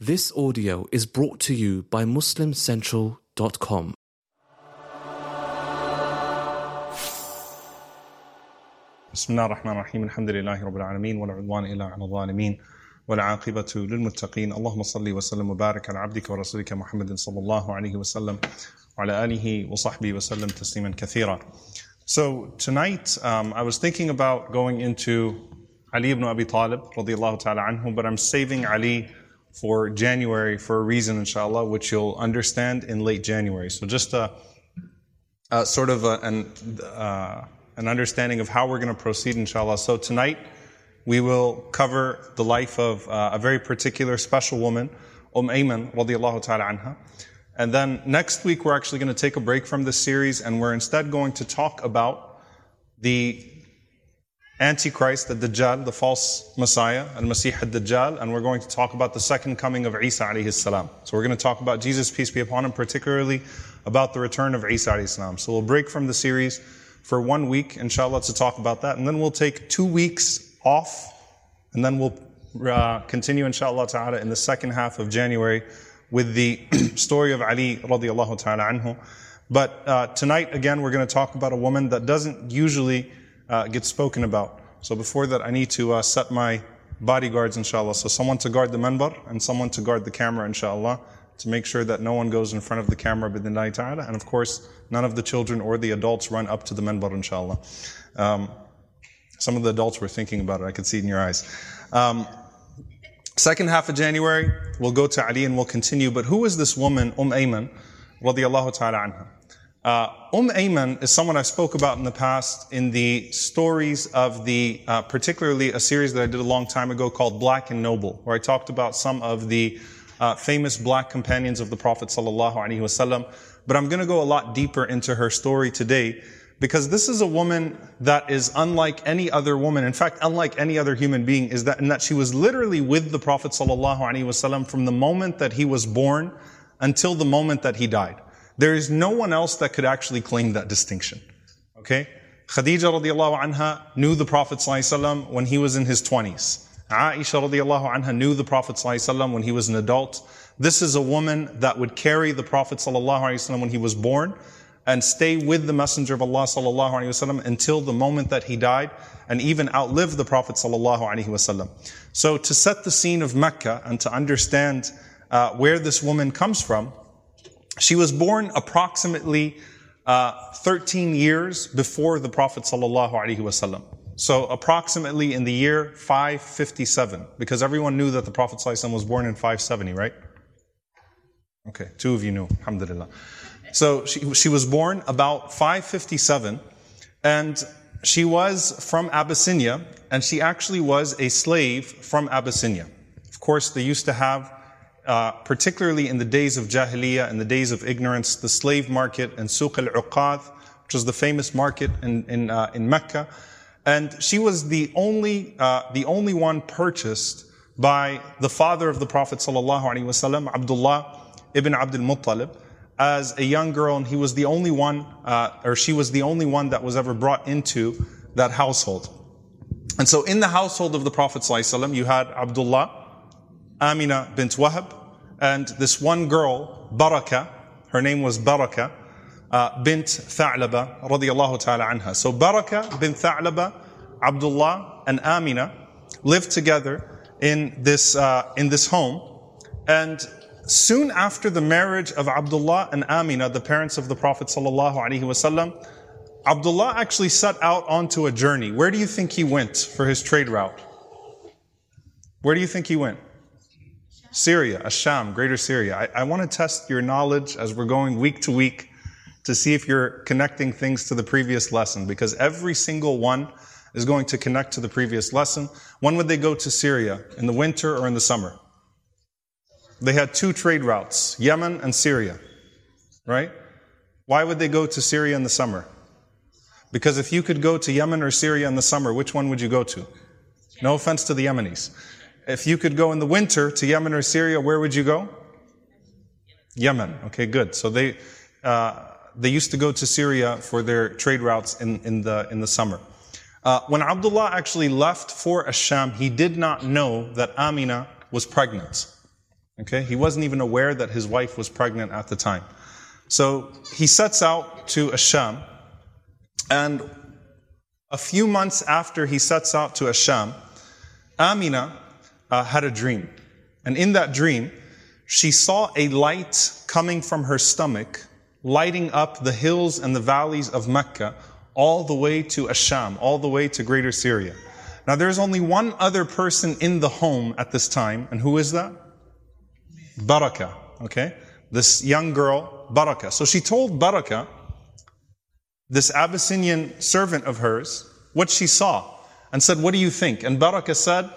This audio is brought to you by MuslimCentral.com. بسم الله الرحمن الرحيم الحمد لله رب العالمين ولا عدوان إلا على الظالمين والعاقبة للمتقين اللهم صل وسلم وبارك على عبدك ورسولك محمد صلى الله عليه وسلم وعلى آله وصحبه وسلم تسليما كثيرا So tonight um, I was thinking about going into Ali ibn Abi Talib radiallahu ta'ala anhu but I'm saving Ali for January for a reason inshallah which you'll understand in late January so just a, a sort of a, an uh, an understanding of how we're going to proceed, inshallah. So tonight, we will cover the life of uh, a very particular special woman, Umm Ayman, radiallahu ta'ala anha. And then next week, we're actually going to take a break from this series, and we're instead going to talk about the Antichrist, the Dajjal, the false Messiah, and Masih al-Dajjal, and we're going to talk about the second coming of Isa alayhi salam. So we're going to talk about Jesus, peace be upon him, particularly about the return of Isa alayhi salam. So we'll break from the series for one week, inshallah, to talk about that. And then we'll take two weeks off, and then we'll uh, continue, inshallah ta'ala, in the second half of January with the story of Ali radiallahu ta'ala anhu. But uh, tonight, again, we're going to talk about a woman that doesn't usually uh, get spoken about. So before that, I need to uh, set my bodyguards, inshallah. So someone to guard the manbar and someone to guard the camera, inshallah to make sure that no one goes in front of the camera bidnillahi ta'ala. And of course, none of the children or the adults run up to the minbar, inshallah. Um, some of the adults were thinking about it. I could see it in your eyes. Um, second half of January, we'll go to Ali and we'll continue. But who is this woman, Umm Ayman, radiallahu ta'ala anha? Uh, umm Ayman is someone I spoke about in the past in the stories of the, uh, particularly a series that I did a long time ago called Black and Noble, where I talked about some of the uh, famous black companions of the Prophet wasallam. But I'm going to go a lot deeper into her story today because this is a woman that is unlike any other woman. In fact, unlike any other human being is that in that she was literally with the Prophet sallallahu alaihi wasallam from the moment that he was born until the moment that he died. There is no one else that could actually claim that distinction. Okay? Khadija radiallahu anha knew the Prophet sallallahu alaihi wasallam when he was in his 20s. Aisha radiallahu anha knew the Prophet ﷺ when he was an adult. This is a woman that would carry the Prophet ﷺ when he was born and stay with the Messenger of Allah ﷺ until the moment that he died and even outlive the Prophet ﷺ. So to set the scene of Mecca and to understand uh, where this woman comes from, she was born approximately uh, 13 years before the Prophet ﷺ. So approximately in the year 557, because everyone knew that the Prophet ﷺ was born in 570, right? Okay, two of you knew, alhamdulillah. So she, she was born about 557, and she was from Abyssinia, and she actually was a slave from Abyssinia. Of course, they used to have, uh, particularly in the days of Jahiliyyah, in the days of ignorance, the slave market and Suq al-Uqad, which was the famous market in, in, uh, in Mecca, and she was the only, uh, the only one purchased by the father of the Prophet ﷺ, Abdullah ibn Abdul Muttalib, as a young girl, and he was the only one, uh, or she was the only one that was ever brought into that household. And so in the household of the Prophet you had Abdullah, Amina bint Wahab, and this one girl, Baraka, her name was Baraka, uh, bint Tha'laba radiallahu ta'ala anha. So Baraka bint Tha'laba, Abdullah and Amina lived together in this, uh, in this home. And soon after the marriage of Abdullah and Amina, the parents of the Prophet sallallahu wasallam, Abdullah actually set out onto a journey. Where do you think he went for his trade route? Where do you think he went? Syria, Asham, Greater Syria. I, I want to test your knowledge as we're going week to week to see if you're connecting things to the previous lesson because every single one is going to connect to the previous lesson. When would they go to Syria? In the winter or in the summer? They had two trade routes, Yemen and Syria, right? Why would they go to Syria in the summer? Because if you could go to Yemen or Syria in the summer, which one would you go to? No offense to the Yemenis. If you could go in the winter to Yemen or Syria, where would you go? Yemen. Okay, good. So they, uh, they used to go to Syria for their trade routes in, in, the, in the summer. Uh, when Abdullah actually left for Asham, he did not know that Amina was pregnant. Okay, he wasn't even aware that his wife was pregnant at the time. So he sets out to Asham, and a few months after he sets out to Asham, Amina uh, had a dream. And in that dream, she saw a light coming from her stomach, lighting up the hills and the valleys of Mecca, all the way to Asham, all the way to greater Syria. Now there's only one other person in the home at this time, and who is that? Baraka, okay? This young girl, Baraka. So she told Baraka, this Abyssinian servant of hers, what she saw and said, What do you think? And Baraka said,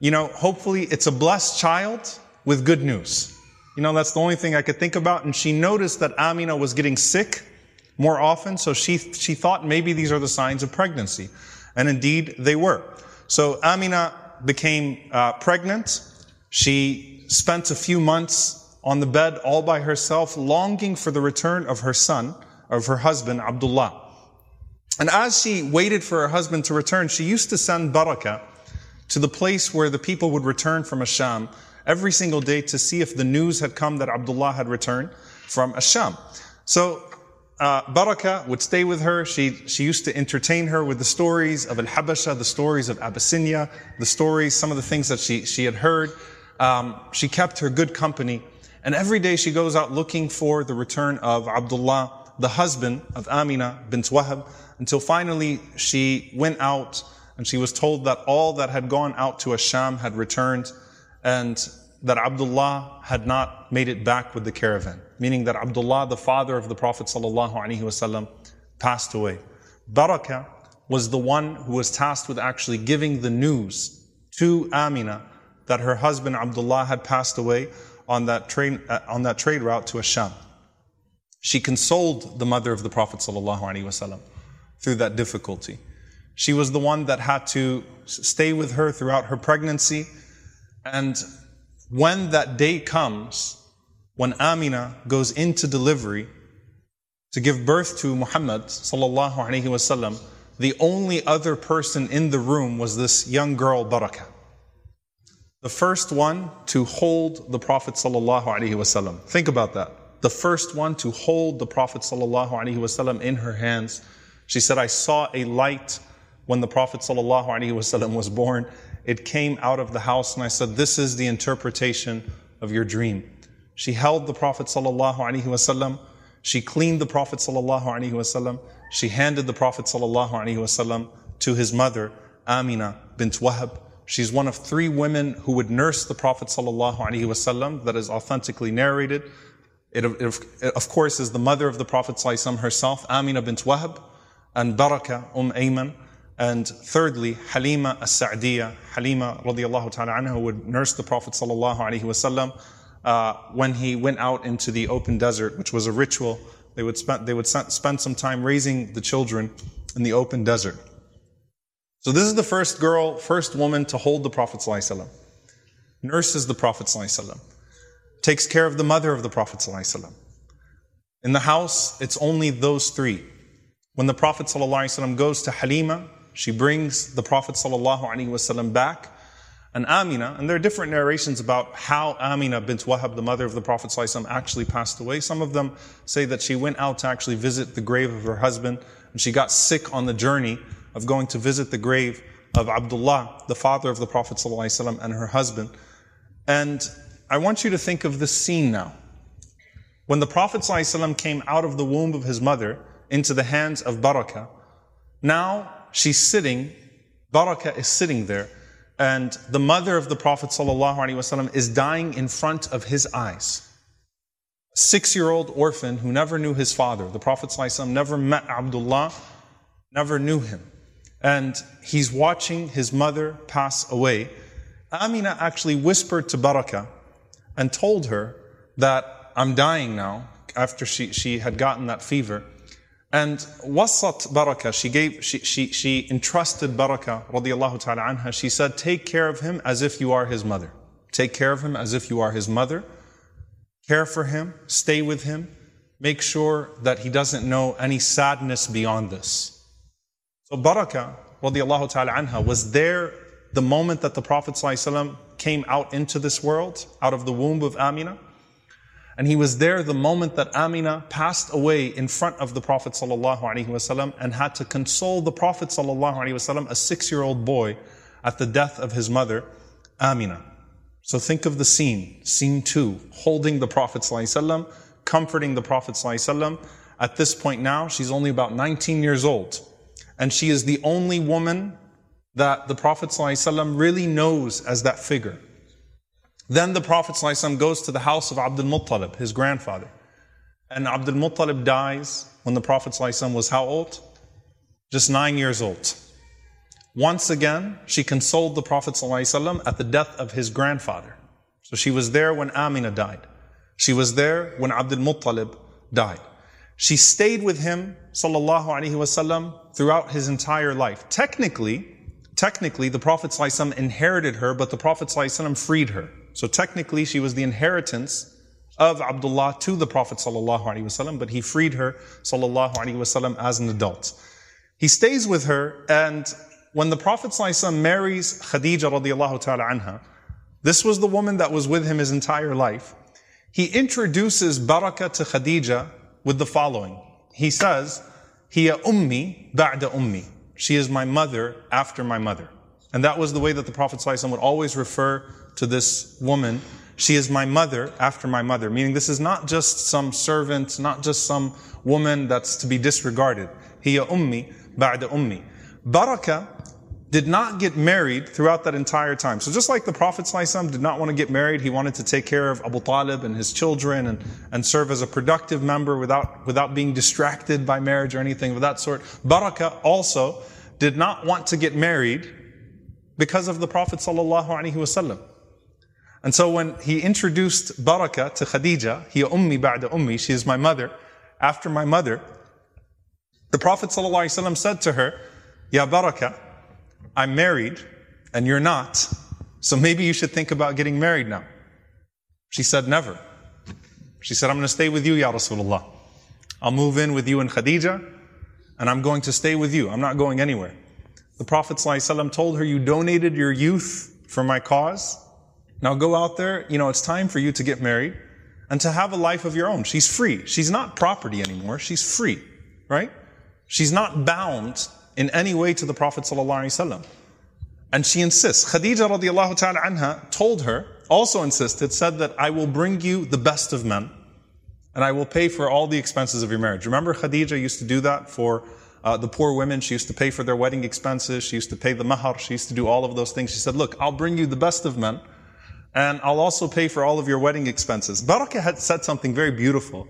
You know, hopefully it's a blessed child with good news. You know, that's the only thing I could think about. And she noticed that Amina was getting sick more often, so she, she thought maybe these are the signs of pregnancy. And indeed, they were. So Amina became uh, pregnant. She spent a few months on the bed all by herself, longing for the return of her son, of her husband, Abdullah. And as she waited for her husband to return, she used to send Baraka to the place where the people would return from Asham every single day to see if the news had come that Abdullah had returned from Asham. So uh, Baraka would stay with her. She, she used to entertain her with the stories of Al-Habasha, the stories of Abyssinia, the stories, some of the things that she, she had heard. Um, she kept her good company. And every day she goes out looking for the return of Abdullah, the husband of Amina bint Wahab, until finally she went out and she was told that all that had gone out to Asham had returned and that Abdullah had not made it back with the caravan, meaning that Abdullah, the father of the Prophet ﷺ, passed away. Baraka was the one who was tasked with actually giving the news to Amina that her husband Abdullah had passed away on that, train, uh, on that trade route to Asham. She consoled the mother of the Prophet ﷺ through that difficulty. She was the one that had to stay with her throughout her pregnancy. And when that day comes, when Amina goes into delivery to give birth to Muhammad sallallahu alaihi wasallam, the only other person in the room was this young girl Barakah. The first one to hold the Prophet sallallahu alaihi wasallam. Think about that. The first one to hold the Prophet sallallahu alaihi wasallam in her hands she said, I saw a light when the Prophet ﷺ was born. It came out of the house, and I said, This is the interpretation of your dream. She held the Prophet ﷺ. She cleaned the Prophet ﷺ. She handed the Prophet ﷺ to his mother, Amina bint Wahab. She's one of three women who would nurse the Prophet ﷺ that is authentically narrated. It, it, of course, is the mother of the Prophet ﷺ herself, Amina bint Wahab and Baraka, Umm Ayman. and thirdly, Halima as-Sa'diyah, Halima radiallahu ta'ala anha would nurse the Prophet sallallahu alaihi wasallam uh, when he went out into the open desert, which was a ritual. They would spend, they would spend some time raising the children in the open desert. So this is the first girl, first woman to hold the Prophet sallallahu nurses the Prophet sallallahu takes care of the mother of the Prophet sallallahu In the house, it's only those three. When the Prophet sallallahu goes to Halima, she brings the Prophet ﷺ back. And Amina, and there are different narrations about how Amina bint Wahab, the mother of the Prophet ﷺ, actually passed away. Some of them say that she went out to actually visit the grave of her husband, and she got sick on the journey of going to visit the grave of Abdullah, the father of the Prophet ﷺ, and her husband. And I want you to think of this scene now. When the Prophet ﷺ came out of the womb of his mother, into the hands of Baraka. Now she's sitting, Baraka is sitting there, and the mother of the Prophet ﷺ is dying in front of his eyes. Six year old orphan who never knew his father. The Prophet ﷺ never met Abdullah, never knew him. And he's watching his mother pass away. Amina actually whispered to Baraka and told her that I'm dying now after she, she had gotten that fever. And wasat Baraka, she gave, she, she, she entrusted Baraka radiallahu ta'ala anha. She said, take care of him as if you are his mother. Take care of him as if you are his mother. Care for him, stay with him, make sure that he doesn't know any sadness beyond this. So Baraka radiallahu ta'ala anha was there the moment that the Prophet came out into this world, out of the womb of Amina. And he was there the moment that Amina passed away in front of the Prophet ﷺ and had to console the Prophet ﷺ, a six-year-old boy, at the death of his mother, Amina. So think of the scene, scene two, holding the Prophet ﷺ, comforting the Prophet ﷺ. At this point now, she's only about 19 years old. And she is the only woman that the Prophet ﷺ really knows as that figure. Then the Prophet ﷺ goes to the house of Abdul Muttalib, his grandfather. And Abdul Muttalib dies when the Prophet ﷺ was how old? Just nine years old. Once again, she consoled the Prophet ﷺ at the death of his grandfather. So she was there when Amina died. She was there when Abdul Muttalib died. She stayed with him, sallallahu alaihi wasallam, throughout his entire life. Technically, technically, the Prophet ﷺ inherited her, but the Prophet ﷺ freed her. So technically, she was the inheritance of Abdullah to the Prophet ﷺ, but he freed her ﷺ as an adult. He stays with her, and when the Prophet ﷺ marries Khadija radiallahu ta'ala anha, this was the woman that was with him his entire life. He introduces Barakah to Khadija with the following. He says, Hiya ummi ba'da ummi. She is my mother after my mother. And that was the way that the Prophet ﷺ would always refer to this woman. She is my mother after my mother. Meaning this is not just some servant, not just some woman that's to be disregarded. Hiya ummi ba'da ummi. Baraka did not get married throughout that entire time. So just like the Prophet ﷺ did not want to get married, he wanted to take care of Abu Talib and his children and, and serve as a productive member without, without being distracted by marriage or anything of that sort. Baraka also did not want to get married because of the Prophet ﷺ. And so when he introduced Baraka to Khadija, he ummi ba'da ummi, she is my mother, after my mother, the Prophet ﷺ said to her, Ya Baraka, I'm married and you're not, so maybe you should think about getting married now. She said, never. She said, I'm going to stay with you, Ya Rasulullah. I'll move in with you and Khadija, and I'm going to stay with you. I'm not going anywhere. The Prophet ﷺ told her, you donated your youth for my cause. Now go out there, you know, it's time for you to get married and to have a life of your own. She's free. She's not property anymore. She's free, right? She's not bound in any way to the Prophet ﷺ. And she insists. Khadija radiallahu ta'ala anha told her, also insisted, said that I will bring you the best of men and I will pay for all the expenses of your marriage. Remember Khadija used to do that for uh, the poor women. She used to pay for their wedding expenses. She used to pay the mahar. She used to do all of those things. She said, look, I'll bring you the best of men and I'll also pay for all of your wedding expenses. Barakah had said something very beautiful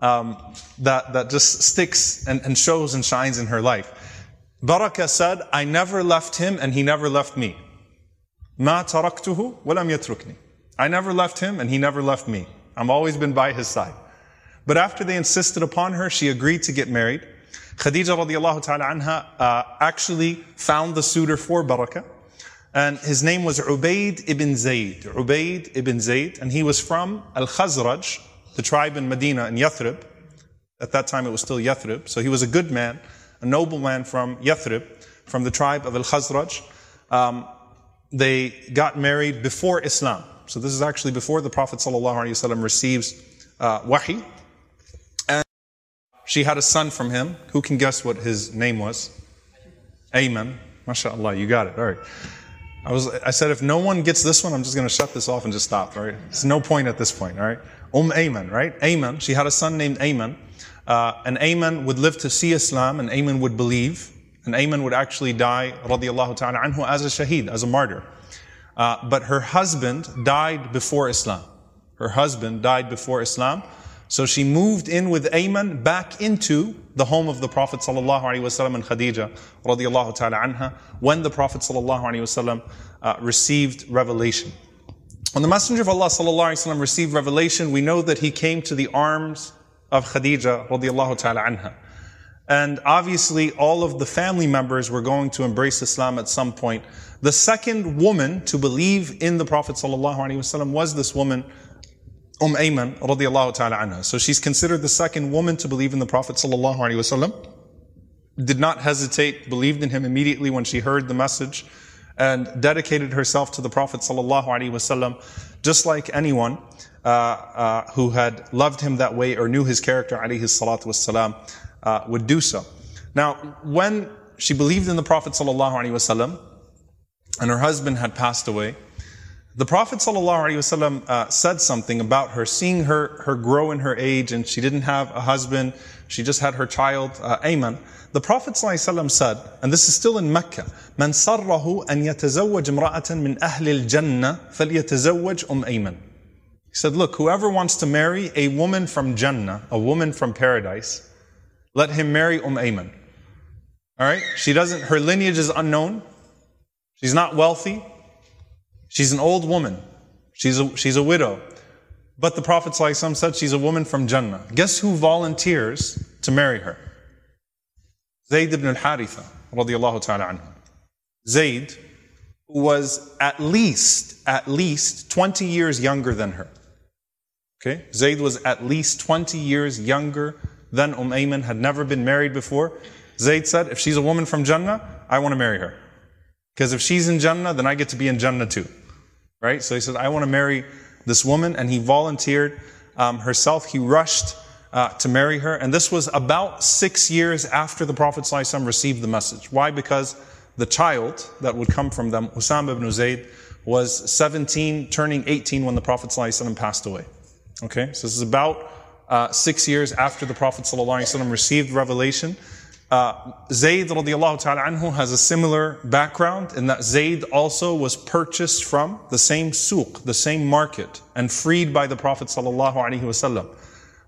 um, that, that just sticks and, and shows and shines in her life. Barakah said, I never left him and he never left me. ما تركته ولم يتركني. I never left him and he never left me. I've always been by his side. But after they insisted upon her, she agreed to get married. Khadija radiallahu ta'ala anha uh, actually found the suitor for Barakah. And his name was Ubaid ibn Zayd. Ubaid ibn Zayd. And he was from Al-Khazraj, the tribe in Medina in Yathrib. At that time it was still Yathrib. So he was a good man, a noble man from Yathrib, from the tribe of Al-Khazraj. Um, they got married before Islam. So this is actually before the Prophet ﷺ receives uh, wahi. And she had a son from him. Who can guess what his name was? Ayman. MashaAllah, you got it. All right. I was, I said, if no one gets this one, I'm just going to shut this off and just stop, right? There's no point at this point, all right? Umm Ayman, right? Ayman, she had a son named Ayman. Uh, and Ayman would live to see Islam and Ayman would believe. And Ayman would actually die, radiallahu ta'ala anhu, as a shaheed, as a martyr. Uh, but her husband died before Islam. Her husband died before Islam. So she moved in with Ayman back into the home of the Prophet ﷺ and Khadija radiallahu ta'ala anha when the Prophet ﷺ uh, received revelation. When the Messenger of Allah ﷺ received revelation, we know that he came to the arms of Khadija radiallahu ta'ala anha. And obviously all of the family members were going to embrace Islam at some point. The second woman to believe in the Prophet ﷺ was this woman, Umm Ayman radiallahu ta'ala anha. So she's considered the second woman to believe in the Prophet sallallahu wasallam. Did not hesitate, believed in him immediately when she heard the message. and dedicated herself to the Prophet sallallahu wasallam, just like anyone uh, uh, who had loved him that way or knew his character alayhi salatu uh, would do so. Now, when she believed in the Prophet sallallahu wasallam, and her husband had passed away, the Prophet ﷺ, uh, said something about her, seeing her, her grow in her age, and she didn't have a husband, she just had her child, uh, Ayman. The Prophet ﷺ said, and this is still in Mecca, من سره أن يتزوج امرأة من أهل الجنة فليتزوج أم أيمن. He said, look, whoever wants to marry a woman from Jannah, a woman from paradise, let him marry Umm Ayman. Alright? She doesn't, her lineage is unknown. She's not wealthy. She's an old woman. She's a, she's a widow. But the Prophet said she's a woman from Jannah. Guess who volunteers to marry her? Zayd ibn al-Haritha, radiallahu ta'ala anhu. Zayd who was at least, at least 20 years younger than her. Okay? Zayd was at least 20 years younger than Umm Ayman, had never been married before. Zayd said, if she's a woman from Jannah, I want to marry her. Because if she's in Jannah, then I get to be in Jannah too Right? So he said, I want to marry this woman, and he volunteered um, herself. He rushed uh, to marry her, and this was about six years after the Prophet ﷺ received the message. Why? Because the child that would come from them, Usama ibn Zayd, was 17, turning 18 when the Prophet ﷺ passed away. Okay, so this is about uh, six years after the Prophet ﷺ received revelation. Uh, Zayd radiallahu ta'ala anhu has a similar background in that Zayd also was purchased from the same souk, the same market, and freed by the Prophet sallallahu alaihi wasallam.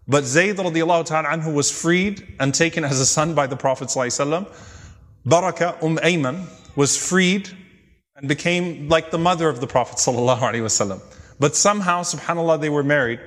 But Zayd radiallahu ta'ala anhu was freed and taken as a son by the Prophet sallallahu alaihi wasallam. Baraka um Ayman was freed and became like the mother of the Prophet sallallahu alaihi wasallam. But somehow, subhanAllah, they were married.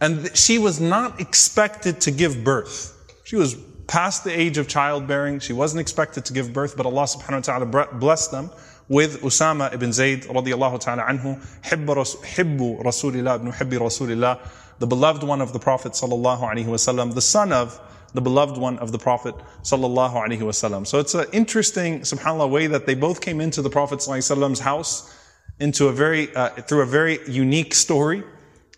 And she was not expected to give birth. She was past the age of childbearing. She wasn't expected to give birth, but Allah subhanahu wa ta'ala blessed them with Usama ibn Zayd radiallahu ta'ala anhu, hibbu Rasulillah ibn hibbi Rasulillah, the beloved one of the Prophet sallallahu alaihi wasallam, the son of the beloved one of the Prophet sallallahu alaihi wasallam. So it's an interesting, subhanAllah, way that they both came into the Prophet sallallahu house into a very, uh, through a very unique story,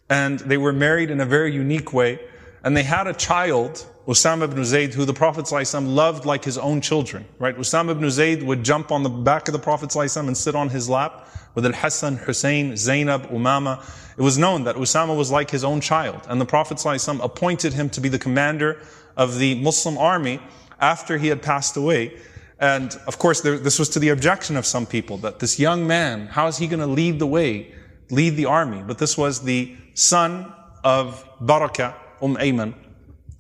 and they were married in a very unique way, and they had a child Usama ibn Zayd, who the Prophet ﷺ loved like his own children, right? Usama ibn Zayd would jump on the back of the Prophet ﷺ and sit on his lap with Al-Hassan, Hussein, Zainab, Umama. It was known that Usama was like his own child, and the Prophet ﷺ appointed him to be the commander of the Muslim army after he had passed away. And of course, there, this was to the objection of some people that this young man, how is he going to lead the way, lead the army? But this was the son of Baraka, Umm Ayman,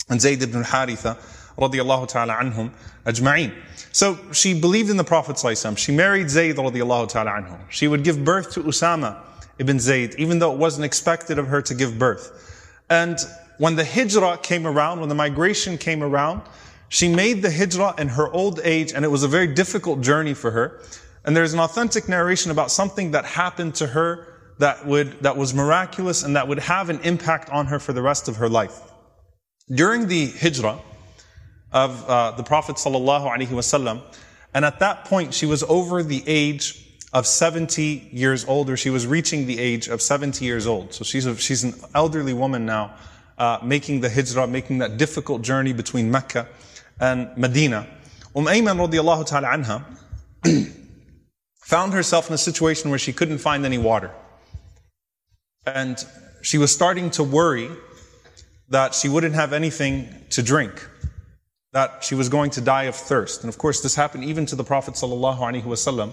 and Zayd ibn al-Haritha radiallahu ta'ala anhum ajma'in. So she believed in the Prophet She married Zayd radiallahu ta'ala anhu. She would give birth to Usama ibn Zayd, even though it wasn't expected of her to give birth. And when the hijrah came around, when the migration came around, she made the hijrah in her old age, and it was a very difficult journey for her. And there's an authentic narration about something that happened to her that would, that was miraculous and that would have an impact on her for the rest of her life. During the hijrah of uh, the Prophet sallallahu and at that point she was over the age of 70 years old, or she was reaching the age of 70 years old. So she's, a, she's an elderly woman now, uh, making the hijrah, making that difficult journey between Mecca and Medina. Umm Ayman radiallahu ta'ala anha found herself in a situation where she couldn't find any water. And she was starting to worry that she wouldn't have anything to drink, that she was going to die of thirst. And of course, this happened even to the Prophet ﷺ,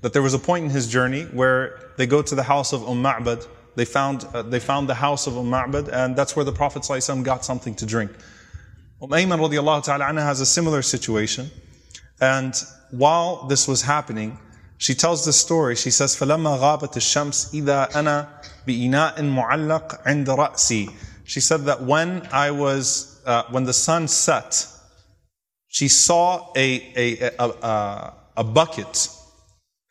that there was a point in his journey where they go to the house of Umm Ma'bad, they found, uh, they found the house of Umm Ma'bad, and that's where the Prophet ﷺ got something to drink. Umm Ayman radiallahu ta'ala anha has a similar situation, and while this was happening, she tells this story. She says, فَلَمَّا غَابَتِ الشَّمْسِ إِذَا أَنَا بِإِنَاءٍ مُعَلَّقٍ عِنْدَ رَأْسِي she said that when I was, uh, when the sun set, she saw a, a, a, a, a bucket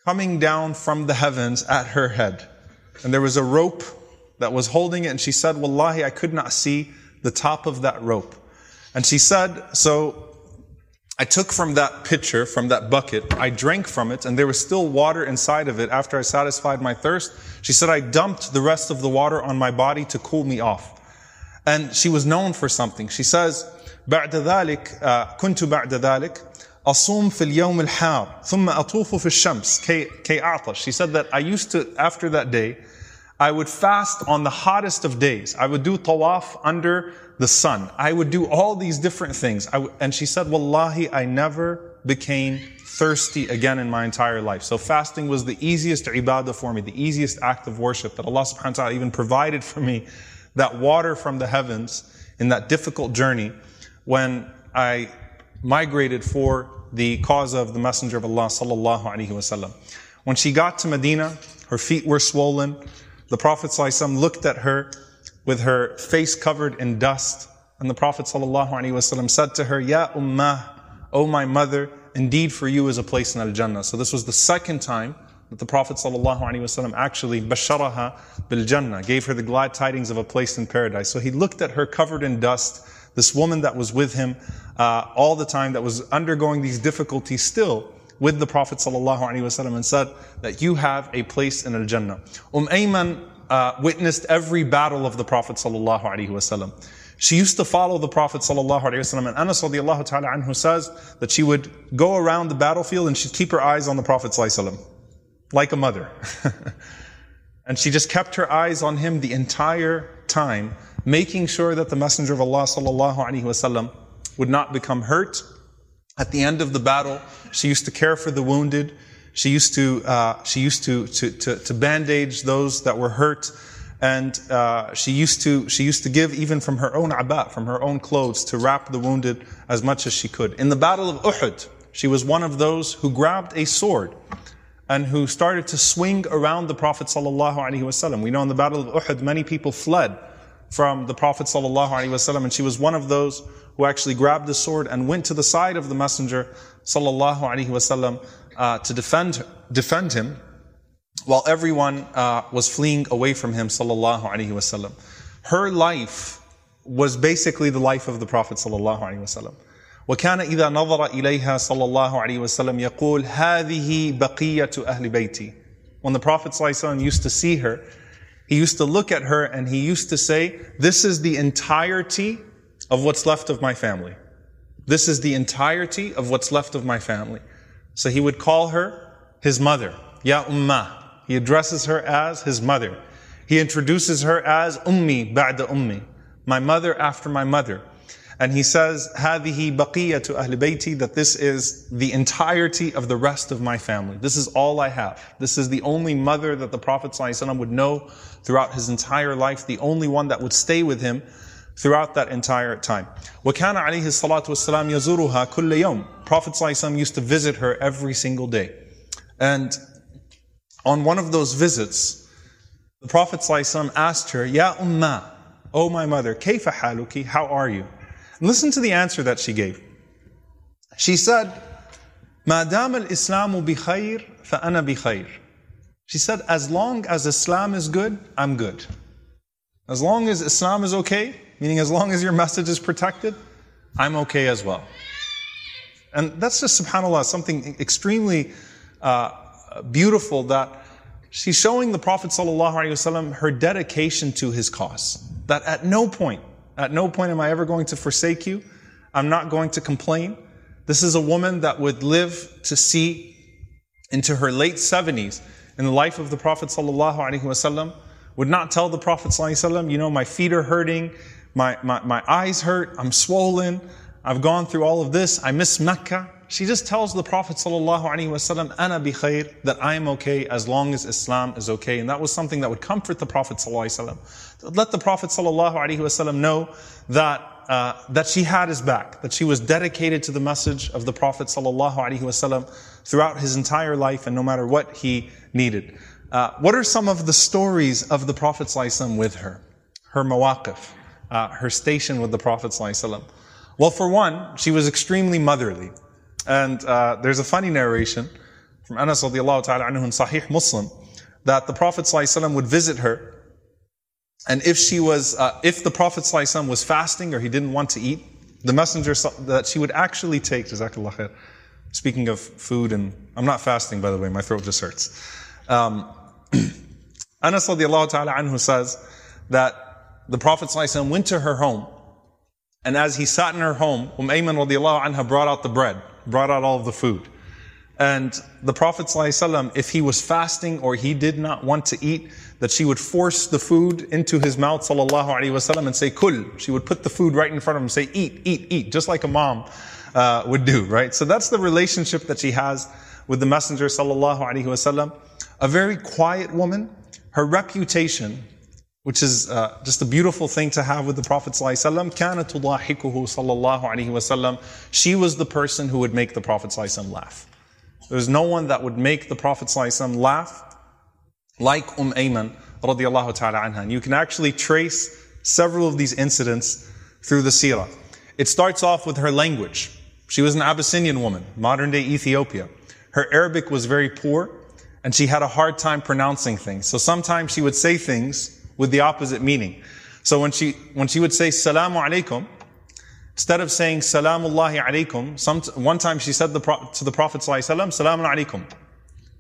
coming down from the heavens at her head. And there was a rope that was holding it, and she said, Wallahi, I could not see the top of that rope. And she said, so I took from that pitcher, from that bucket, I drank from it, and there was still water inside of it after I satisfied my thirst. She said, I dumped the rest of the water on my body to cool me off. And she was known for something. She says, بعد ذلك كنت بعد ذلك أصوم في اليوم الحار ثم أطوف في الشمس كي, كي أعطش. She said that I used to, after that day, I would fast on the hottest of days. I would do tawaf under the sun. I would do all these different things. and she said, Wallahi, I never became thirsty again in my entire life. So fasting was the easiest ibadah for me, the easiest act of worship that Allah subhanahu wa ta'ala even provided for me that water from the heavens in that difficult journey when I migrated for the cause of the Messenger of Allah sallallahu alaihi wasallam. When she got to Medina, her feet were swollen. The Prophet ﷺ looked at her with her face covered in dust. And the Prophet ﷺ said to her, Ya Ummah, O my mother, indeed for you is a place in Al-Jannah. So this was the second time that the Prophet ﷺ actually basharaha bil Jannah, gave her the glad tidings of a place in paradise. So he looked at her covered in dust, this woman that was with him uh, all the time, that was undergoing these difficulties still with the Prophet ﷺ and said that you have a place in Al Jannah. Umm Ayman uh, witnessed every battle of the Prophet ﷺ. She used to follow the Prophet ﷺ, and Anas radiallahu ta'ala anhu says that she would go around the battlefield and she'd keep her eyes on the Prophet ﷺ like a mother. and she just kept her eyes on him the entire time, making sure that the Messenger of Allah sallallahu would not become hurt. At the end of the battle, she used to care for the wounded. She used to uh, she used to, to to, to bandage those that were hurt, and uh, she used to she used to give even from her own abat, from her own clothes, to wrap the wounded as much as she could. In the battle of Uhud, she was one of those who grabbed a sword and who started to swing around the Prophet ﷺ. We know in the Battle of Uhud, many people fled from the Prophet ﷺ, and she was one of those who actually grabbed the sword and went to the side of the Messenger ﷺ, uh, to defend, defend him, while everyone uh, was fleeing away from him ﷺ. Her life was basically the life of the Prophet ﷺ. وكان إذا نظر إليها صلى الله عليه وسلم يقول هذه بقية أهل بيتي When the Prophet ﷺ used to see her, he used to look at her and he used to say, this is the entirety of what's left of my family. This is the entirety of what's left of my family. So he would call her his mother, Ya Ummah. He addresses her as his mother. He introduces her as Ummi ba'da Ummi, my mother after my mother. And he says, هذه بقية أهل بيتي, that this is the entirety of the rest of my family. This is all I have. This is the only mother that the Prophet ﷺ would know throughout his entire life, the only one that would stay with him throughout that entire time. وكان عليه الصلاة والسلام يزورها كل يوم. Prophet ﷺ used to visit her every single day. And on one of those visits, the Prophet ﷺ asked her, Ya Ummah, O my mother, كيف حالك? How are you? Listen to the answer that she gave. She said, Madam al Islamu bi khair, fa ana bi khair. She said, as long as Islam is good, I'm good. As long as Islam is okay, meaning as long as your message is protected, I'm okay as well. And that's just, subhanAllah, something extremely uh, beautiful that she's showing the Prophet ﷺ her dedication to his cause. That at no point at no point am I ever going to forsake you. I'm not going to complain. This is a woman that would live to see into her late 70s in the life of the Prophet would not tell the Prophet you know, my feet are hurting, my, my, my eyes hurt, I'm swollen, I've gone through all of this, I miss Mecca She just tells the Prophet ﷺ, Ana bi khair, that I am okay as long as Islam is okay. And that was something that would comfort the Prophet ﷺ. Let the Prophet ﷺ know that, uh, that she had his back, that she was dedicated to the message of the Prophet ﷺ throughout his entire life and no matter what he needed. Uh, what are some of the stories of the Prophet ﷺ with her? Her mawaqif, uh, her station with the Prophet ﷺ. Well, for one, she was extremely motherly. And uh, there's a funny narration from Anas radiallahu ta'ala anhu in Sahih Muslim that the Prophet would visit her and if she was, uh, if the Prophet was fasting or he didn't want to eat, the messenger that she would actually take, Jazakallah khair. Speaking of food, and I'm not fasting by the way, my throat just hurts. Um, Anas radiallahu ta'ala anhu says that the Prophet went to her home, and as he sat in her home, Umm Ayman radiallahu anha brought out the bread, brought out all of the food. And the Prophet ﷺ, if he was fasting or he did not want to eat, that she would force the food into his mouth wasallam and say kul. She would put the food right in front of him and say eat, eat, eat, just like a mom uh, would do, right? So that's the relationship that she has with the Messenger wasallam. A very quiet woman. Her reputation, which is uh, just a beautiful thing to have with the Prophet ﷺ, كانت تضاحكه صلى الله عليه وسلم. She was the person who would make the Prophet ﷺ laugh. There's no one that would make the Prophet ﷺ laugh like Umm Ayman radiallahu ta'ala anha. And you can actually trace several of these incidents through the seerah. It starts off with her language. She was an Abyssinian woman, modern day Ethiopia. Her Arabic was very poor and she had a hard time pronouncing things. So sometimes she would say things with the opposite meaning. So when she, when she would say salamu alaikum, Instead of saying Salamullahi alaykum, some, one time she said the, to the Prophet Salaam Salamun alaykum,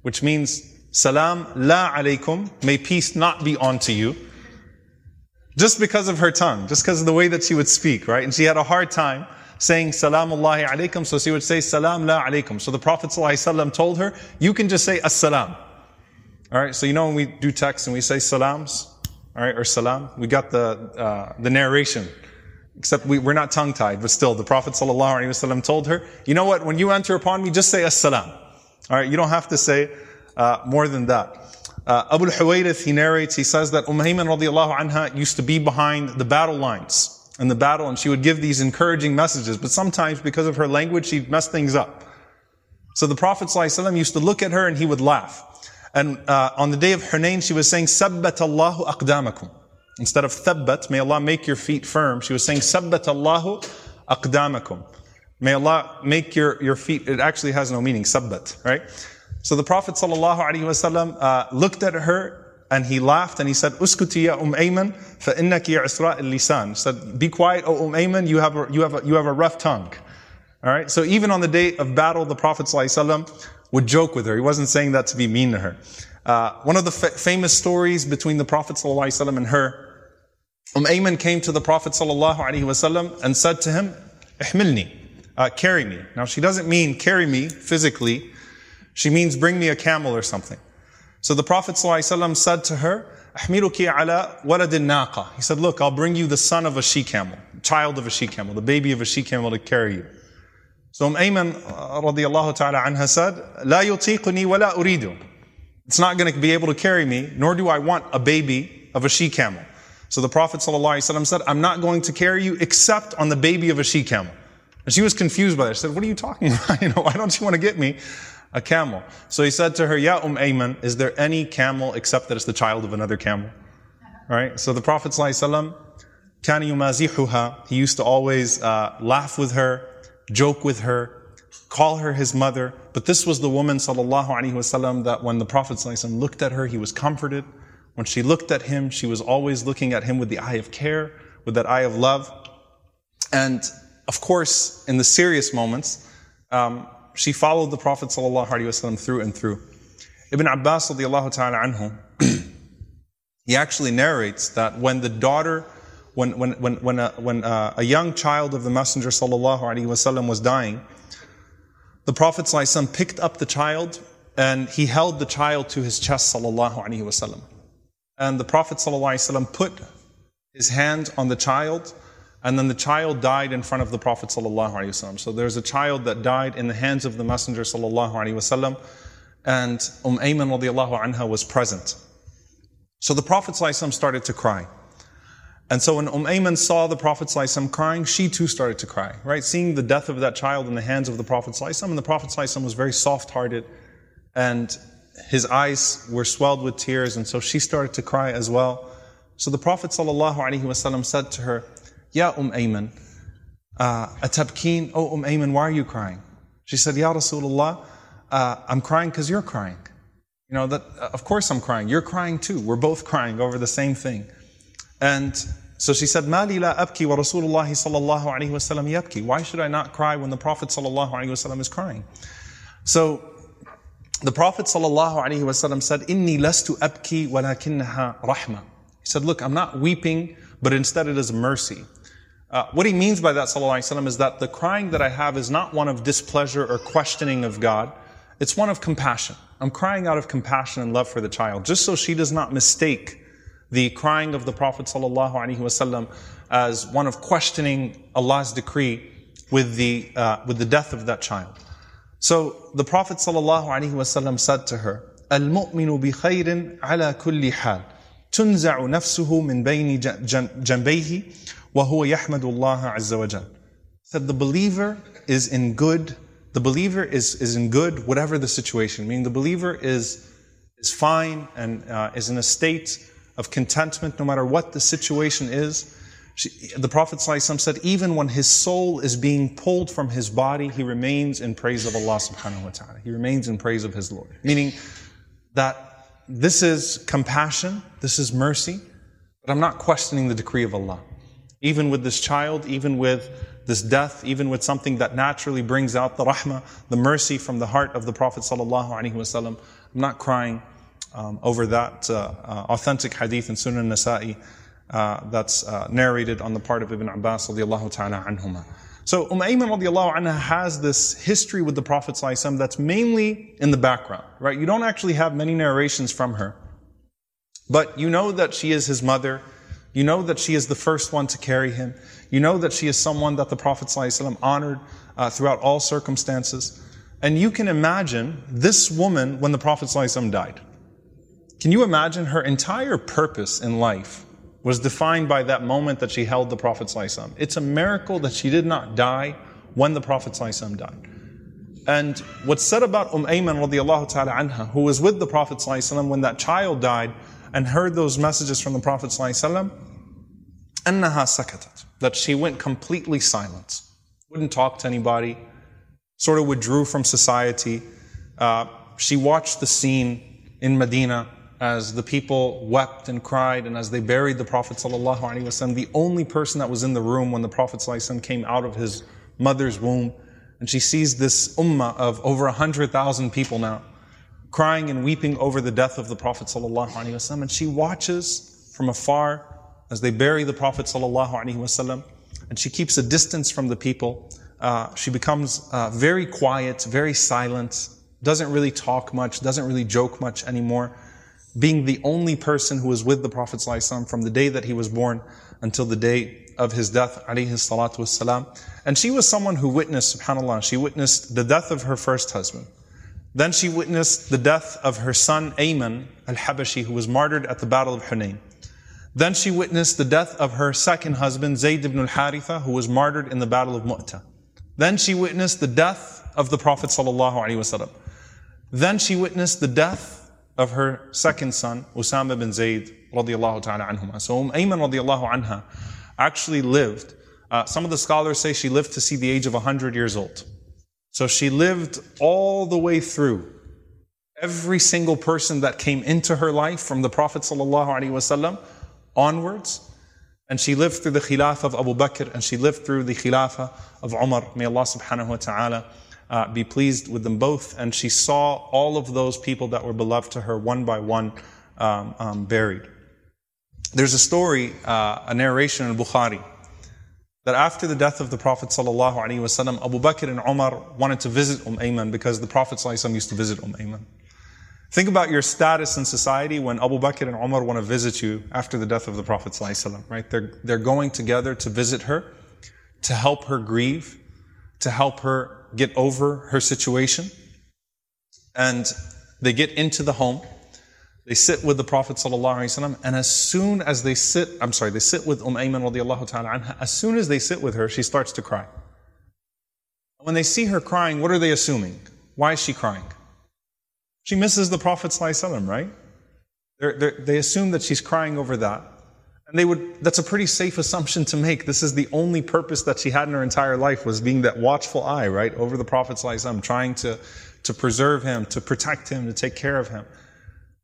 which means Salam la alaykum, may peace not be unto you. Just because of her tongue, just because of the way that she would speak, right? And she had a hard time saying Salamullahi alaykum, so she would say Salam la alaykum. So the Prophet ﷺ told her, you can just say As-salam. Alright, so you know when we do text and we say salams, alright, or salam, we got the, uh, the narration Except we, we're not tongue tied, but still, the Prophet ﷺ told her, you know what, when you enter upon me, just say as-salam. Alright, you don't have to say uh, more than that. Uh, Abu al-Huwayrith, he narrates, he says that Umm Ayman radiallahu anha used to be behind the battle lines in the battle and she would give these encouraging messages, but sometimes because of her language, she'd mess things up. So the Prophet ﷺ used to look at her and he would laugh. And uh, on the day of Hunayn, she was saying, Sabbat Allahu aqdamakum. Instead of thabbat, may Allah make your feet firm, she was saying, Sabbat Allahu aqdamakum. May Allah make your, your feet, it actually has no meaning, sabbat, right? So the Prophet ﷺ, uh, looked at her and he laughed and he said, Uskuti ya Um Ayman, isra lisan. said, be quiet, O Um Ayman, you have a, you have a, you have a rough tongue. Alright, so even on the day of battle, the Prophet ﷺ would joke with her. He wasn't saying that to be mean to her. Uh, one of the fa- famous stories between the Prophet ﷺ and her Umm Ayman came to the Prophet ﷺ and said to him, Ihmilni, uh, carry me. Now she doesn't mean carry me physically. She means bring me a camel or something. So the Prophet ﷺ said to her, أحملك على ولد الناقة. He said, look, I'll bring you the son of a she camel, child of a she camel, the baby of a she camel to carry you. So Umm Ayman uh, radiallahu ta'ala anha said, لا يطيقني ولا أريد. It's not going to be able to carry me, nor do I want a baby of a she camel. So the Prophet ﷺ said, I'm not going to carry you except on the baby of a she camel. And she was confused by that. She said, what are you talking about? You know, why don't you want to get me a camel? So he said to her, Ya Umm Ayman, is there any camel except that it's the child of another camel? Right? So the Prophet ﷺ, كان يمازحها. He used to always uh, laugh with her, joke with her, call her his mother. But this was the woman, sallallahu alaihi wasallam, that when the Prophet looked at her, he was comforted. When she looked at him, she was always looking at him with the eye of care, with that eye of love. And of course, in the serious moments, um, she followed the Prophet ﷺ through and through. Ibn Abbas ta'ala anhu, he actually narrates that when the daughter, when, when, when, when, a, when a, a young child of the Messenger ﷺ was dying, the Prophet ﷺ picked up the child and he held the child to his chest sallallahu alaihi wasallam. And the Prophet ﷺ put his hand on the child, and then the child died in front of the Prophet ﷺ. So there's a child that died in the hands of the Messenger ﷺ, and Umm Ayman radiallahu anha was present. So the Prophet ﷺ started to cry. And so when Umm Ayman saw the Prophet ﷺ crying, she too started to cry, right? Seeing the death of that child in the hands of the Prophet ﷺ, and the Prophet ﷺ was very soft-hearted and his eyes were swelled with tears, and so she started to cry as well. So the Prophet ﷺ said to her, Ya Umm Ayman, uh, Atabkeen, oh Umm Ayman, why are you crying? She said, Ya Rasulullah, uh, I'm crying because you're crying. You know, that, uh, of course I'm crying. You're crying too. We're both crying over the same thing. And so she said, "Mali la abki wa Rasulullah sallallahu alaihi wasallam yabki." Why should I not cry when the Prophet sallallahu alaihi wasallam is crying? So the Prophet sallallahu alaihi wasallam said, "Inni lastu abki walakinnaha rahma." He said, "Look, I'm not weeping, but instead it is mercy." Uh, what he means by that sallallahu alaihi wasallam is that the crying that I have is not one of displeasure or questioning of God. It's one of compassion. I'm crying out of compassion and love for the child, just so she does not mistake the crying of the Prophet ﷺ as one of questioning Allah's decree with the, uh, with the death of that child. So the Prophet ﷺ said to her, المؤمن بخير على كل حال تنزع نفسه من بين جنبيه وهو يحمد الله عز وجل. Said the believer is in good, the believer is, is in good whatever the situation. Meaning the believer is, is fine and uh, is in a state of contentment no matter what the situation is. She, the Prophet said, even when his soul is being pulled from his body, he remains in praise of Allah subhanahu wa ta'ala. He remains in praise of his Lord. Meaning that this is compassion, this is mercy, but I'm not questioning the decree of Allah. Even with this child, even with this death, even with something that naturally brings out the rahmah, the mercy from the heart of the Prophet I'm not crying um, over that uh, uh, authentic hadith in Sunan Nasa'i uh, that's uh, narrated on the part of Ibn Abbas radiallahu ta'ala anhuma. So Umm Ayman radiallahu anha has this history with the Prophet that's mainly in the background, right? You don't actually have many narrations from her. But you know that she is his mother. You know that she is the first one to carry him. You know that she is someone that the Prophet ﷺ honored uh, throughout all circumstances. And you can imagine this woman when the Prophet ﷺ died. Can you imagine her entire purpose in life was defined by that moment that she held the Prophet ﷺ. It's a miracle that she did not die when the Prophet ﷺ died. And what's said about Umm Ayman radiallahu ta'ala anha, who was with the Prophet ﷺ when that child died and heard those messages from the Prophet ﷺ, أنها سكتت, that she went completely silent, wouldn't talk to anybody, sort of withdrew from society. Uh, she watched the scene in Medina as the people wept and cried and as they buried the Prophet ﷺ, the only person that was in the room when the Prophet ﷺ came out of his mother's womb, and she sees this ummah of over 100,000 people now, crying and weeping over the death of the Prophet ﷺ, and she watches from afar as they bury the Prophet ﷺ, and she keeps a distance from the people. Uh, she becomes uh, very quiet, very silent, doesn't really talk much, doesn't really joke much anymore being the only person who was with the Prophet ﷺ from the day that he was born until the day of his death, And she was someone who witnessed, subhanAllah, she witnessed the death of her first husband. Then she witnessed the death of her son Ayman al-Habashi, who was martyred at the Battle of Hunayn. Then she witnessed the death of her second husband, Zayd ibn al-Haritha, who was martyred in the Battle of Mu'tah. Then she witnessed the death of the Prophet ﷺ. Then she witnessed the death of her second son, Usama bin Zayd radiallahu ta'ala anhuma. So Umm Ayman radiallahu anha actually lived, uh, some of the scholars say she lived to see the age of 100 years old. So she lived all the way through every single person that came into her life from the Prophet wasallam onwards. And she lived through the Khilafah of Abu Bakr and she lived through the Khilafah of Umar. May Allah subhanahu wa ta'ala uh, be pleased with them both. And she saw all of those people that were beloved to her one by one um, um, buried. There's a story, uh, a narration in Bukhari, that after the death of the Prophet ﷺ, Abu Bakr and Umar wanted to visit Umm Ayman because the Prophet ﷺ used to visit Umm Ayman. Think about your status in society when Abu Bakr and Umar want to visit you after the death of the Prophet ﷺ, right? They're, they're going together to visit her, to help her grieve, to help her get over her situation. And they get into the home. They sit with the Prophet and as soon as they sit, I'm sorry, they sit with Umm Ayman radiallahu ta'ala anha, as soon as they sit with her, she starts to cry. When they see her crying, what are they assuming? Why is she crying? She misses the Prophet ﷺ, right? They're, they're, they assume that she's crying over that. And they would, that's a pretty safe assumption to make. This is the only purpose that she had in her entire life was being that watchful eye, right, over the Prophet ﷺ, trying to, to preserve him, to protect him, to take care of him.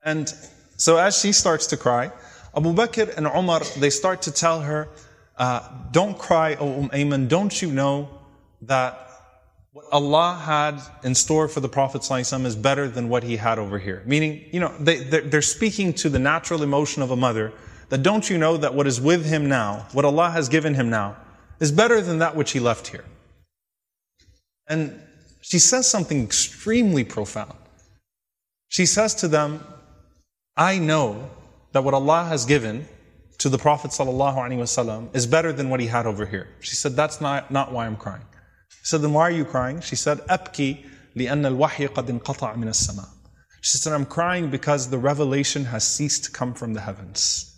And so as she starts to cry, Abu Bakr and Umar, they start to tell her, uh, don't cry, O Umm Ayman, don't you know that what Allah had in store for the Prophet ﷺ is better than what he had over here. Meaning, you know, they, they're, they're speaking to the natural emotion of a mother that don't you know that what is with him now, what Allah has given him now, is better than that which he left here. And she says something extremely profound. She says to them, I know that what Allah has given to the Prophet ﷺ is better than what he had over here. She said, That's not, not why I'm crying. He said, Then why are you crying? She said, أبكي لأن الوحي قد انقطع من السماء. She said, I'm crying because the revelation has ceased to come from the heavens.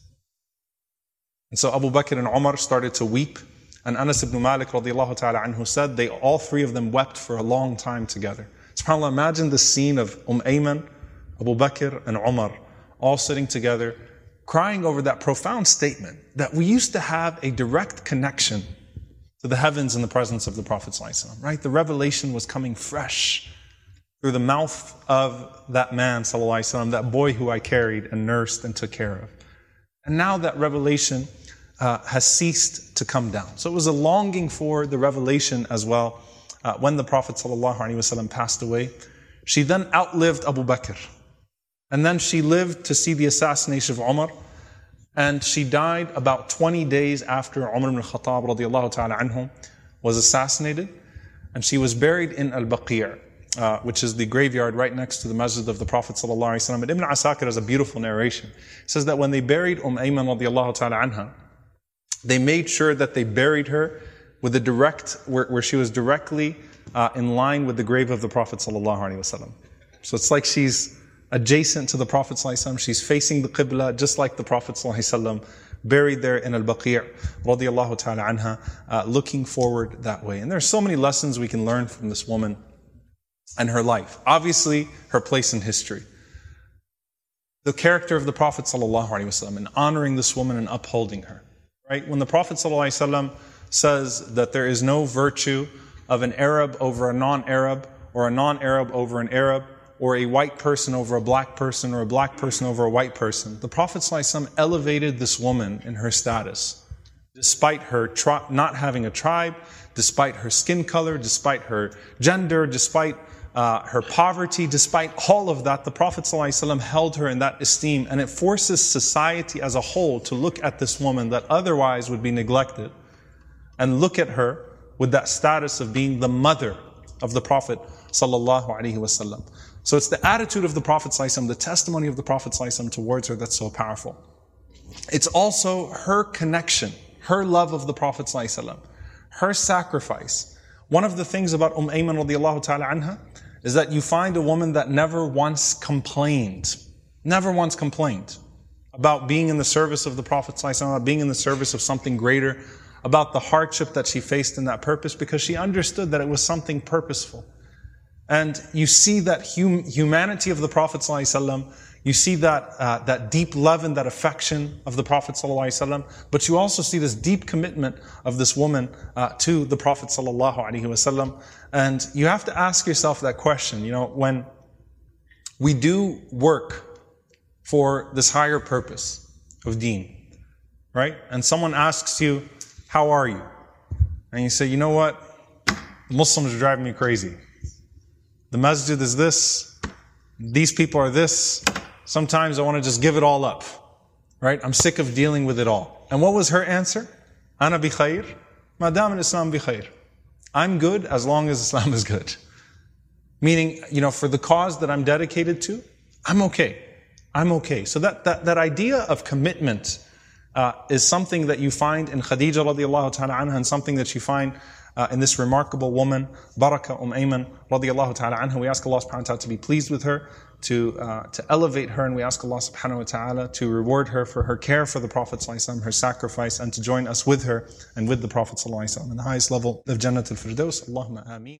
And so Abu Bakr and Umar started to weep. And Anas ibn Malik radiallahu ta'ala anhu said they all three of them wept for a long time together. SubhanAllah, imagine the scene of Umm Ayman, Abu Bakr, and Umar all sitting together, crying over that profound statement that we used to have a direct connection to the heavens in the presence of the Prophet right? The revelation was coming fresh through the mouth of that man, that boy who I carried and nursed and took care of. And now that revelation uh, has ceased to come down. So it was a longing for the revelation as well. Uh, when the Prophet ﷺ passed away, she then outlived Abu Bakr. And then she lived to see the assassination of Umar. And she died about 20 days after Umar ibn Khattab ta'ala anhu was assassinated. And she was buried in Al-Baqi', uh, which is the graveyard right next to the masjid of the Prophet ﷺ. And Ibn Asakir has a beautiful narration. It says that when they buried Umm Ayman radiallahu ta'ala anha, they made sure that they buried her with a direct, where, where she was directly uh, in line with the grave of the Prophet ﷺ. So it's like she's adjacent to the Prophet ﷺ. She's facing the Qibla, just like the Prophet ﷺ, buried there in Al-Baqi' radiallahu ta'ala anha, uh, looking forward that way. And there's so many lessons we can learn from this woman and her life. Obviously, her place in history. The character of the Prophet ﷺ and honoring this woman and upholding her. Right? When the Prophet ﷺ says that there is no virtue of an Arab over a non-Arab or a non-Arab over an Arab, or a white person over a black person or a black person over a white person. The Prophet ﷺ elevated this woman in her status, despite her tri- not having a tribe, despite her skin color, despite her gender, despite uh, her poverty, despite all of that, the Prophet ﷺ held her in that esteem, and it forces society as a whole to look at this woman that otherwise would be neglected and look at her with that status of being the mother of the Prophet sallallahu alaihi wasallam. So it's the attitude of the Prophet ﷺ, the testimony of the Prophet ﷺ towards her that's so powerful. It's also her connection, her love of the Prophet ﷺ, her sacrifice. One of the things about Umm Ayman radiallahu ta'ala anha is that you find a woman that never once complained, never once complained about being in the service of the Prophet about being in the service of something greater, about the hardship that she faced in that purpose because she understood that it was something purposeful. And you see that hum- humanity of the Prophet you see that, uh, that deep love and that affection of the Prophet ﷺ, but you also see this deep commitment of this woman uh, to the Prophet ﷺ. And you have to ask yourself that question, you know, when we do work for this higher purpose of deen, right? And someone asks you, how are you? And you say, you know what? Muslims are driving me crazy. The masjid is this. These people are this. Sometimes I want to just give it all up. Right? I'm sick of dealing with it all. And what was her answer? Ana bi khair. Madam Islam bi khair. I'm good as long as Islam is good. Meaning, you know, for the cause that I'm dedicated to, I'm okay. I'm okay. So that, that, that idea of commitment uh, is something that you find in Khadija radiallahu ta'ala anha and something that you find uh, in this remarkable woman, Baraka Umm Ayman radiallahu ta'ala anha. We ask Allah subhanahu wa ta'ala to be pleased with her, to, uh, to elevate her, and we ask Allah subhanahu wa ta'ala to reward her for her care for the Prophet sallallahu her sacrifice, and to join us with her and with the Prophet sallallahu in the highest level of Jannat al-Firdaus. Allahumma ameen.